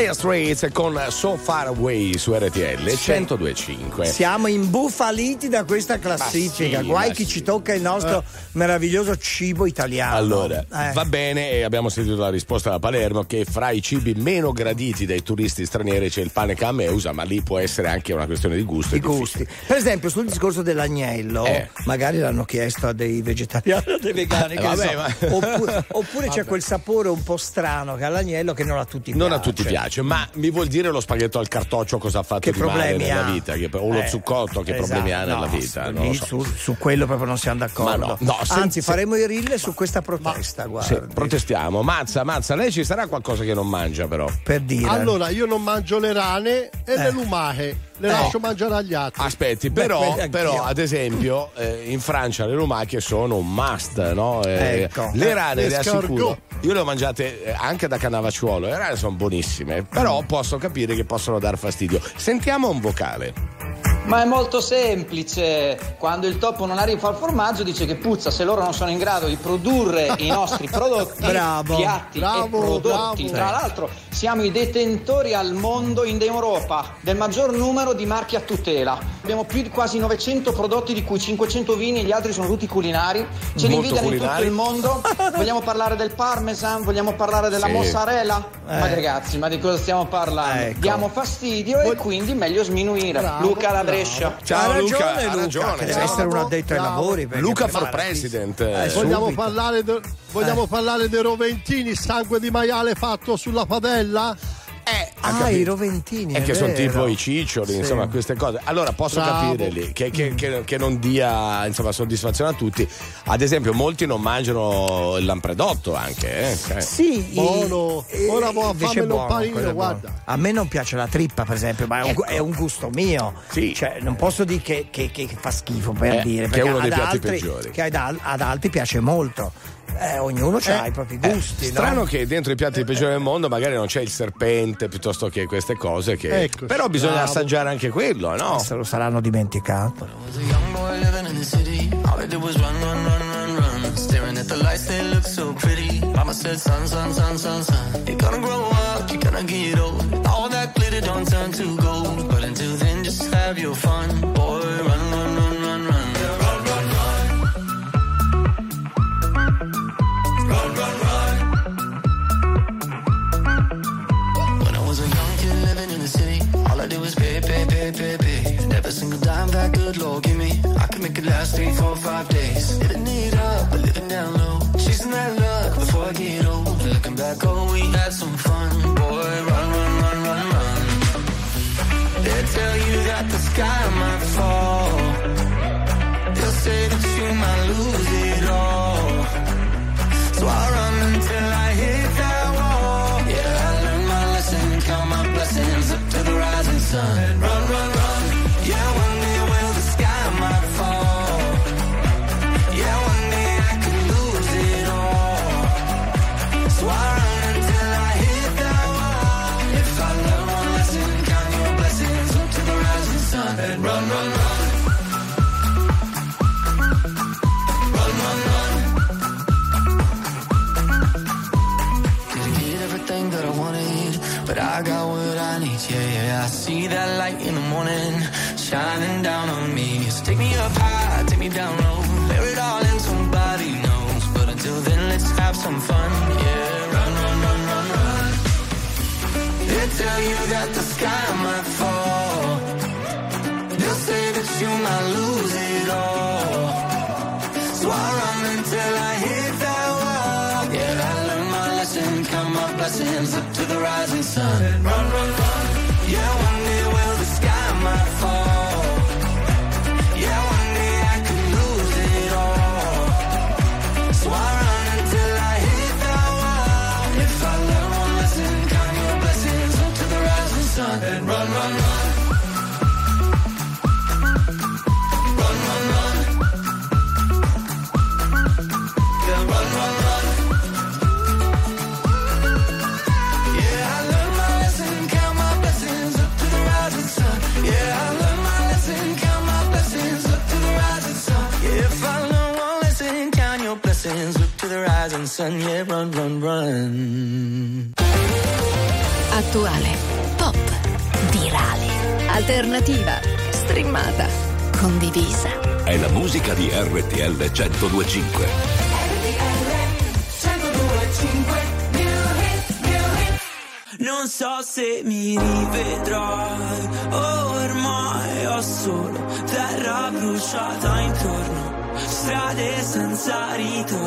Dire Straits con So Far Away su RTL 1025. Siamo imbufaliti da questa classifica. Sì, Guai chi sì. ci tocca il nostro meraviglioso cibo italiano. Allora, Eh. va bene, e abbiamo sentito la risposta da Palermo che fra i cibi meno graditi dai turisti stranieri c'è il pane cameusa, ma lì può essere anche una questione di gusto. I è difficile. gusti. Per esempio, sul discorso dell'agnello, Eh. magari l'hanno chiesto a dei vegetariani o dei vegani. Eh, vabbè, so. ma- Oppure, oppure c'è quel sapore un po' strano che ha l'agnello che non a tutti piace. Non a tutti piace, ma mi vuol dire lo spaghetto al cartoccio cosa ha fatto Che di male nella ha? vita? Che- o lo Eh, zuccotto che esatto, problemi ha nella no, vita? Lo so. su, su quello proprio non siamo d'accordo. Ma no, no, se- Anzi, faremo i rille su questa protesta, Sì, guarda. protestiamo. Mazza, mazza, lei ci sarà qualcosa che non mangia però. Per dire. Allora, io non mangio le rane e le lumache, le Eh. lascio mangiare agli altri. Aspetti, Beh, però, anch'io. però, ad esempio, eh, in Francia le lumache sono un must, no? Eh, Ecco. Le Eh, rane, le l'escargot. assicuro. Io le ho mangiate eh, anche da Cannavacciuolo, le rane sono buonissime, però posso capire che possono dar fastidio. Sentiamo un vocale. Ma è molto semplice. Quando il topo non arriva al formaggio dice che puzza se loro non sono in grado di produrre i nostri prodotti, Bravo, piatti bravo, e prodotti. bravo. Tra l'altro siamo i detentori al mondo in Europa del maggior numero di marchi a tutela. Abbiamo più di quasi 900 prodotti di cui 500 vini e gli altri sono tutti culinari. Ce li invidiano in tutto il mondo. Vogliamo parlare del parmesan, vogliamo parlare della Sì. mozzarella? Ma Eh. ragazzi, ma di cosa stiamo parlando? Ecco. Diamo fastidio e quindi meglio sminuire. Bravo, Luca la. Brescia. Ciao ha Luca, ragione, ha Luca, ragione. deve Ciao. essere un addetto ai lavori. Luca for president. Eh, Vogliamo, subito. parlare, de- vogliamo parlare dei roventini, sangue di maiale fatto sulla padella? Ah, i roventini. E è che sono tipo i ciccioli, Sì. insomma, queste cose. Allora posso Bravo. capire lì che, che- che- che non dia insomma, soddisfazione a tutti. Ad esempio, molti non mangiano il lampredotto anche. Eh? Sì, Buono. i- Ora può invece farmelo è buono, buono. guarda. A me non piace la trippa, per esempio, ma è un, Ecco. è un gusto mio. Sì. Cioè, non posso dire che, che- che fa schifo per Eh, dire. che è perché uno dei ad piatti altri, peggiori. Che ad, ad altri piace molto. Eh, ognuno ha i propri Eh, gusti. no? strano che dentro i piatti peggiori del mondo magari non c'è il serpente piuttosto che queste cose. Che... Eccoci, Però bisogna bravo. assaggiare anche quello, no? Se lo saranno dimenticato. was a young boy living in the city. All I did was run, run, run, run, run. Staring at the lights, they look so pretty. Mama mama said, son, son, son, son, son. You're gonna grow up, you're gonna get old. All that glitter don't turn to gold. But until then, just have your fun. Boy, run, run, run. All I did was pay, pay, pay, pay, pay. And every single dime that good Lord give me, I could make it last three, four, five days. Living it up, but living down low. Chasing that luck before I get old. Looking back, oh, we had some fun. Boy, run, run, run, run, run. They tell you that the sky might fall. Se mi rivedrai, ormai ho solo terra bruciata intorno, strade senza ritorno,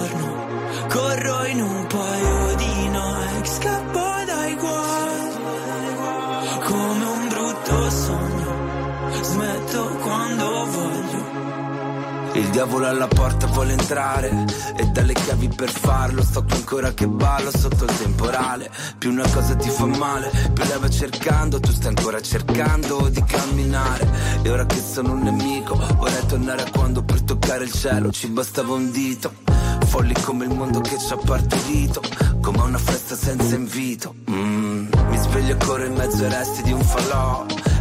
diavolo alla porta vuole entrare. E dalle chiavi per farlo. Sto qui ancora che ballo sotto il temporale. Più una cosa ti fa male più lei va cercando. Tu stai ancora cercando di camminare. E ora che sono un nemico vorrei tornare a quando per toccare il cielo ci bastava un dito. Folli come il mondo che ci ha partorito come una festa senza invito. Mm, mi sveglio e corro in mezzo ai resti di un falò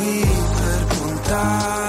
qui per puntare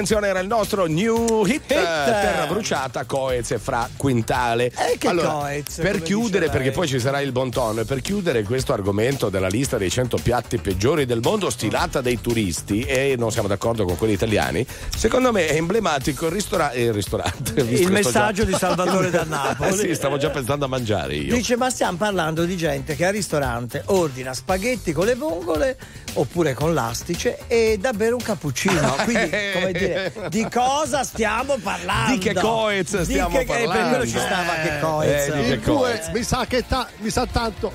Attenzione, era il nostro new hit, Terra bruciata, Coez e Fra Quintale. Eh, che Coez, Per chiudere, perché poi ci sarà il bon ton, per chiudere questo argomento della lista dei 100 piatti peggiori del mondo stilata dai turisti e non siamo d'accordo con quelli italiani, secondo me è emblematico il, ristora- il ristorante. Il già- messaggio di Salvatore da Napoli. Eh sì, stavo già pensando a mangiare io. Dice, ma stiamo parlando di gente che al ristorante ordina spaghetti con le vongole oppure con l'astice e da bere un cappuccino. Quindi, come dire, di cosa stiamo parlando? Di che Coez stiamo che- eh, per parlando? quello ci stava che Coez. Eh, Coez. mi sa che ta- mi sa tanto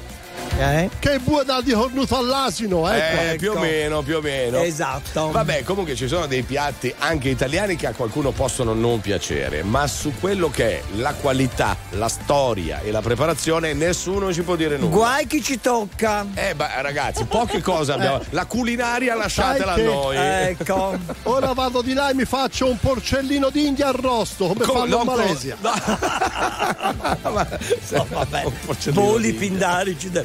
Eh? che bue dà di cornuto all'asino, ecco. Eh, più o meno, più o meno. Esatto. Vabbè, comunque ci sono dei piatti anche italiani che a qualcuno possono non piacere, ma su quello che è la qualità, la storia e la preparazione nessuno ci può dire nulla. Guai chi ci tocca. Eh, beh, ragazzi, poche cose abbiamo. La culinaria lasciatela a noi. Ecco. Ora vado di là e mi faccio un porcellino d'India arrosto, come Con- fanno in non con- Malesia. Ma- se- Oh, vabbè. Voli pindarici del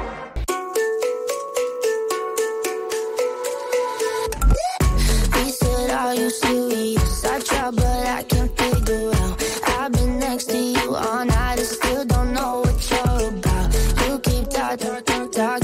Dark, dark, dark.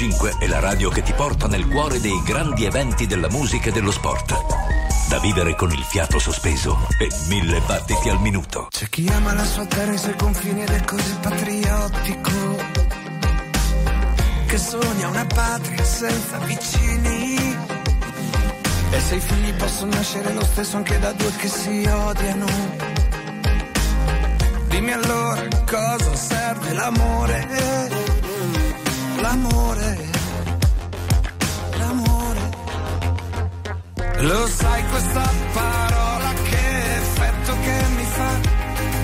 1025 è la radio che ti porta nel cuore dei grandi eventi della musica e dello sport. Da vivere con il fiato sospeso e mille battiti al minuto. C'è chi ama la sua terra e i suoi confini ed è così patriottico che sogna una patria senza vicini. E se i figli possono nascere lo stesso anche da due che si odiano. Dimmi allora cosa serve l'amore. L'amore. L'amore. Lo sai questa parola che effetto che mi fa?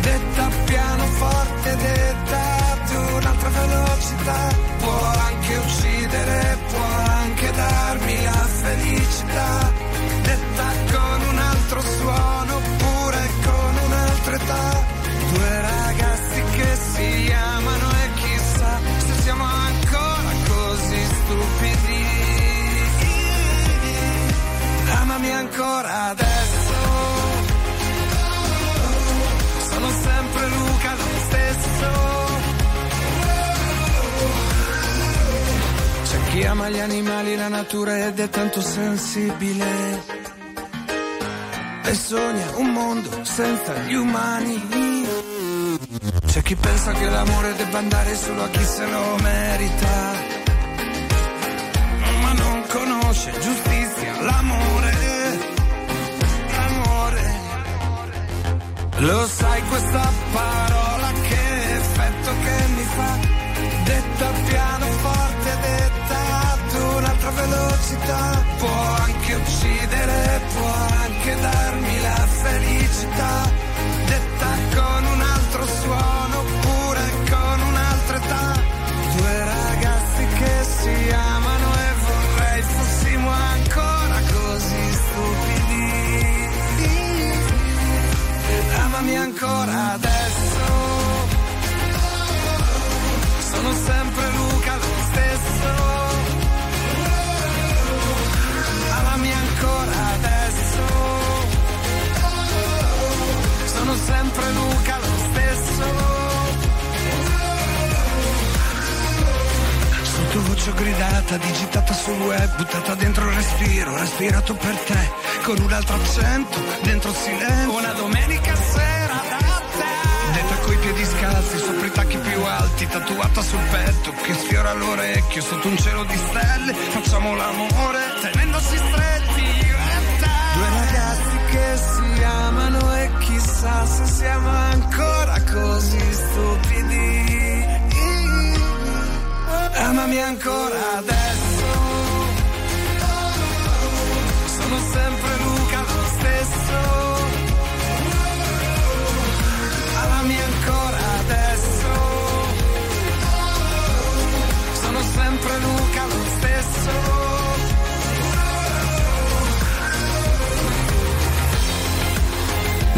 Detta piano forte, detta ad un'altra velocità. Può anche uccidere, chi ama gli animali, la natura ed è tanto sensibile. e sogna un mondo senza gli umani. C'è chi pensa che l'amore debba andare solo a chi se lo merita, ma non conosce giustizia, l'amore, l'amore. Lo sai questa parola che effetto che mi fa, detta piano forte, detta un'altra velocità, può anche uccidere, può anche darmi la felicità, detta con un altro suono, oppure con un'altra età, due ragazzi che si amano e vorrei fossimo ancora così stupidi. Amami ancora adesso. Sono sempre sempre Luca lo stesso. Sottovoce gridata, digitata sul web, buttata dentro il respiro, respirato per te, con un altro accento, dentro il silenzio. Una domenica sera da te. Detta coi piedi scalzi, sopra i tacchi più alti, tatuata sul petto, che sfiora l'orecchio, sotto un cielo di stelle, facciamo l'amore, tenendosi stretti chissà se siamo ancora così stupidi. Amami ancora adesso. Sono sempre Luca lo stesso. Amami ancora adesso. Sono sempre Luca lo stesso.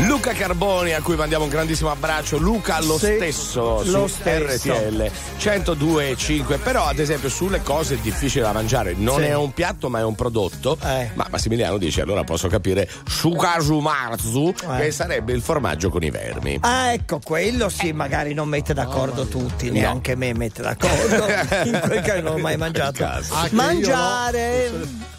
Luca Carboni a cui mandiamo un grandissimo abbraccio, Luca lo Sì, stesso lo su stesso. RTL 102.5 però ad esempio sulle cose difficili da mangiare non Sì. è un piatto ma è un prodotto ma Massimiliano dice allora posso capire Sukasu Marzu Eh. che sarebbe il formaggio con i vermi Ah, ecco, quello sì, magari non mette d'accordo tutti, neanche me mette d'accordo. In quel caso non l'ho mai mangiato. Mangiare.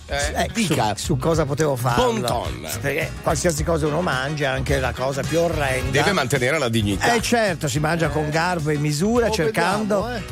Eh, dica. su, su cosa potevo farlo? Bon ton. Perché qualsiasi cosa uno mangia, anche la cosa più orrenda. deve mantenere la dignità Eh certo, si mangia con garbo e misura, Lo cercando. vediamo,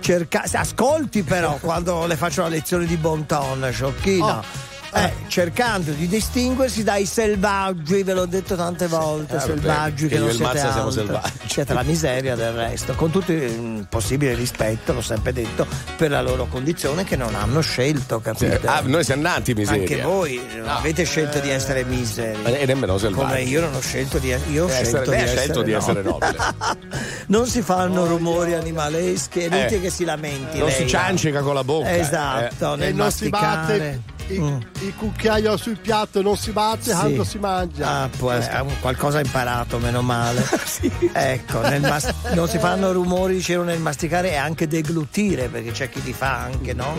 cerca- ascolti però quando le faccio la lezione di bon ton, sciocchino. Eh, cercando di distinguersi dai selvaggi, ve l'ho detto tante volte, Eh, vabbè, selvaggi che che non siete Mazza siamo altro. selvaggi. Siete la miseria del resto, con tutto il possibile rispetto, l'ho sempre detto, per la loro condizione che non hanno scelto, capite? Ah, noi siamo nati miseria Anche voi non avete scelto di essere miseri. e nemmeno selvaggi Come io non ho scelto di, io ho Eh, essere- scelto lei di ha scelto di essere nobile. non si fanno rumori animaleschi, è inutile Eh, che si lamenti. non lei. si ciancica con la bocca Esatto, eh. nel e non si masticare. batte il, Mm. il cucchiaio sul piatto non si batte Sì. quando si mangia Ah, eh, qualcosa ha imparato, meno male. Ecco, nel mas- non si fanno rumori, dicevo, nel masticare e anche deglutire, perché c'è chi li fa anche, no?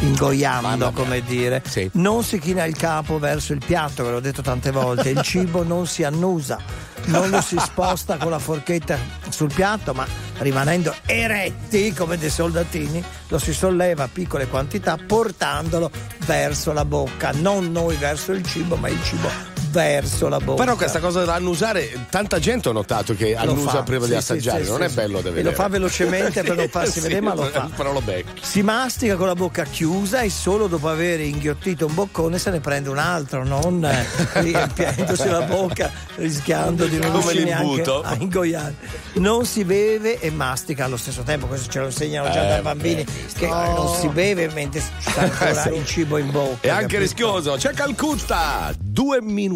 Ingoiando, come dire. Non si china il capo verso il piatto, ve l'ho detto tante volte, il cibo non si annusa, non lo si sposta con la forchetta sul piatto, ma rimanendo eretti come dei soldatini, lo si solleva a piccole quantità portandolo verso la bocca, non noi verso il cibo, ma il cibo verso la bocca. Però questa cosa da annusare, tanta gente ho notato che annusa prima sì, di assaggiare, sì, non sì, è bello da E vedere. lo fa velocemente per non farsi vedere, ma lo fa. Però lo becchi. Si mastica con la bocca chiusa e solo dopo aver inghiottito un boccone se ne prende un altro, non eh, riempiendosi la bocca rischiando di non Come riuscire neanche a ingoiare. Non si beve e mastica allo stesso tempo, questo ce lo insegnano già Eh, dai bambini, che non si beve mentre c'è ancora il cibo in bocca. È anche capito? rischioso. C'è Calcutta,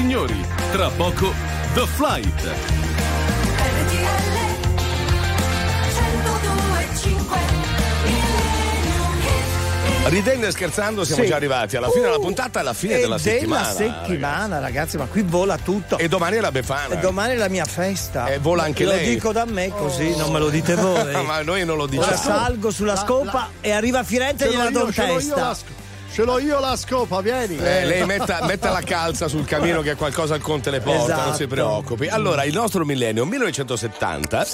Signori, tra poco The Flight. Ridendo e scherzando siamo Sì. già arrivati alla fine della puntata e alla fine E della settimana. settimana, ragazzi, ma qui vola tutto. E domani è la Befana. E domani è la mia festa. E vola anche lo lei. dico da me così, non me lo dite voi. Ma noi non lo Ora diciamo. salgo sulla scopa e arriva a Firenze e gliela do io, in testa. Ce l'ho io la scopa, vieni. Eh, lei metta, metta la calza sul camino che qualcosa al conte le porta, non si Esatto. preoccupi. Allora, il nostro millennio 1970,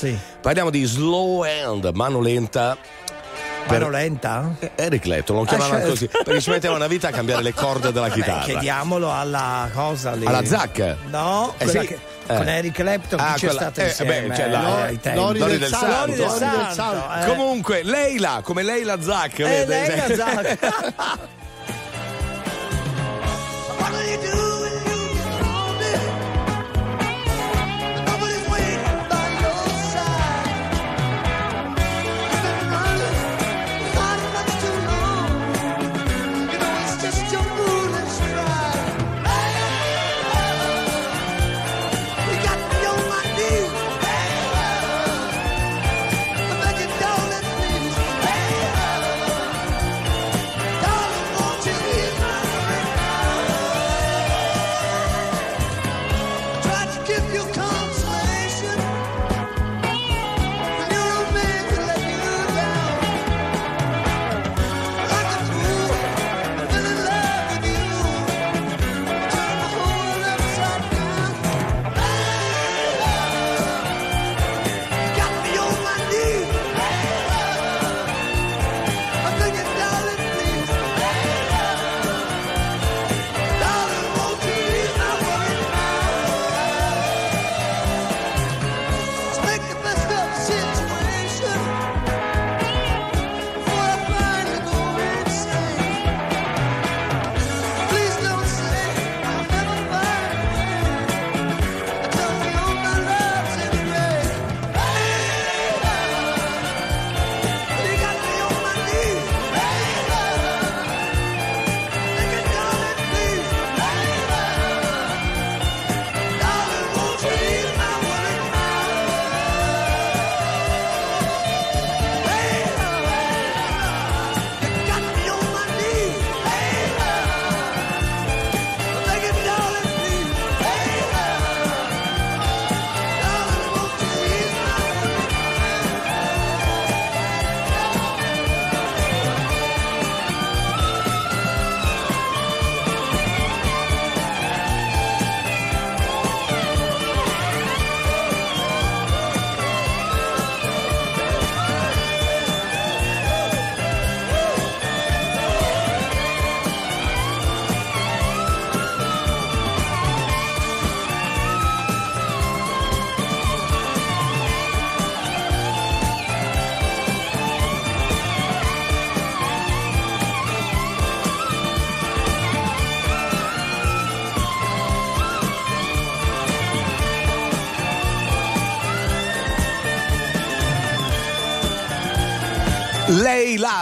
parliamo di slow hand, mano lenta. Mano lenta? Eh, Eric Clapton lo chiamavano certo. così perché ci metteva una vita a cambiare le corde della chitarra. chiediamolo alla cosa lì. Alla Zac? No, Eh, sì. che- Eh. con Eric Clapton Ah, c'è quella- stato eh, insieme? beh, c'è la- eh? Lori Lori del Santo. Lori del Lori del Santo, eh. Comunque, Leila, come Leila Zac, Eh, vede? Leila Zac.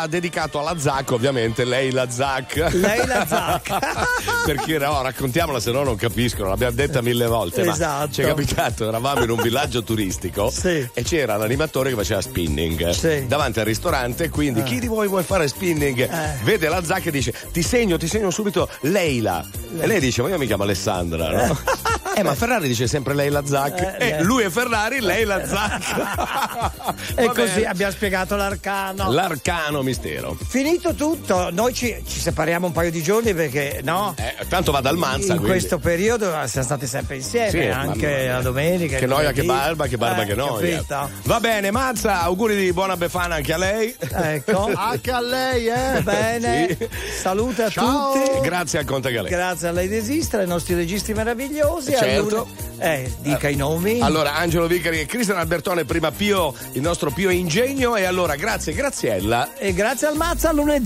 Dedicato alla Zac, ovviamente, lei la Zac. Lei la Zac. Perché no, raccontiamola, se no non capiscono, l'abbiamo detta mille volte. Esatto. Ma ci è capitato, eravamo in un villaggio turistico Sì. e c'era l'animatore che faceva spinning Sì. davanti al ristorante. Quindi Ah. chi di voi vuole fare spinning? Vede la Zac e dice: Ti segno, ti segno subito Leila. E lei dice: Ma io mi chiamo Alessandra, no? Eh, ma Ferrari dice sempre lei la Zac. Eh, e eh. lui è Ferrari, lei la Zac. E così abbiamo spiegato l'arcano. L'arcano mistero. Finito tutto, noi ci, ci separiamo un paio di giorni perché no? Eh, tanto va dal Manza. in quindi. questo periodo siamo stati sempre insieme, Sì, anche la domenica. Che noia, che barba, che barba, Eh, che noia. capito? Va bene, Mazza, auguri di buona Befana anche a lei. Ecco. Anche a lei, eh? Bene, Sì. salute a Ciao. tutti. Grazie al Conte Galè. Grazie a lei desistere, ai nostri registri meravigliosi. Certo. Eh, dica i nomi. Allora, Angelo Vicari e Cristian Albertone, prima Pio, il nostro Pio Ingegno. E allora, grazie, Graziella. E grazie al Mazza lunedì.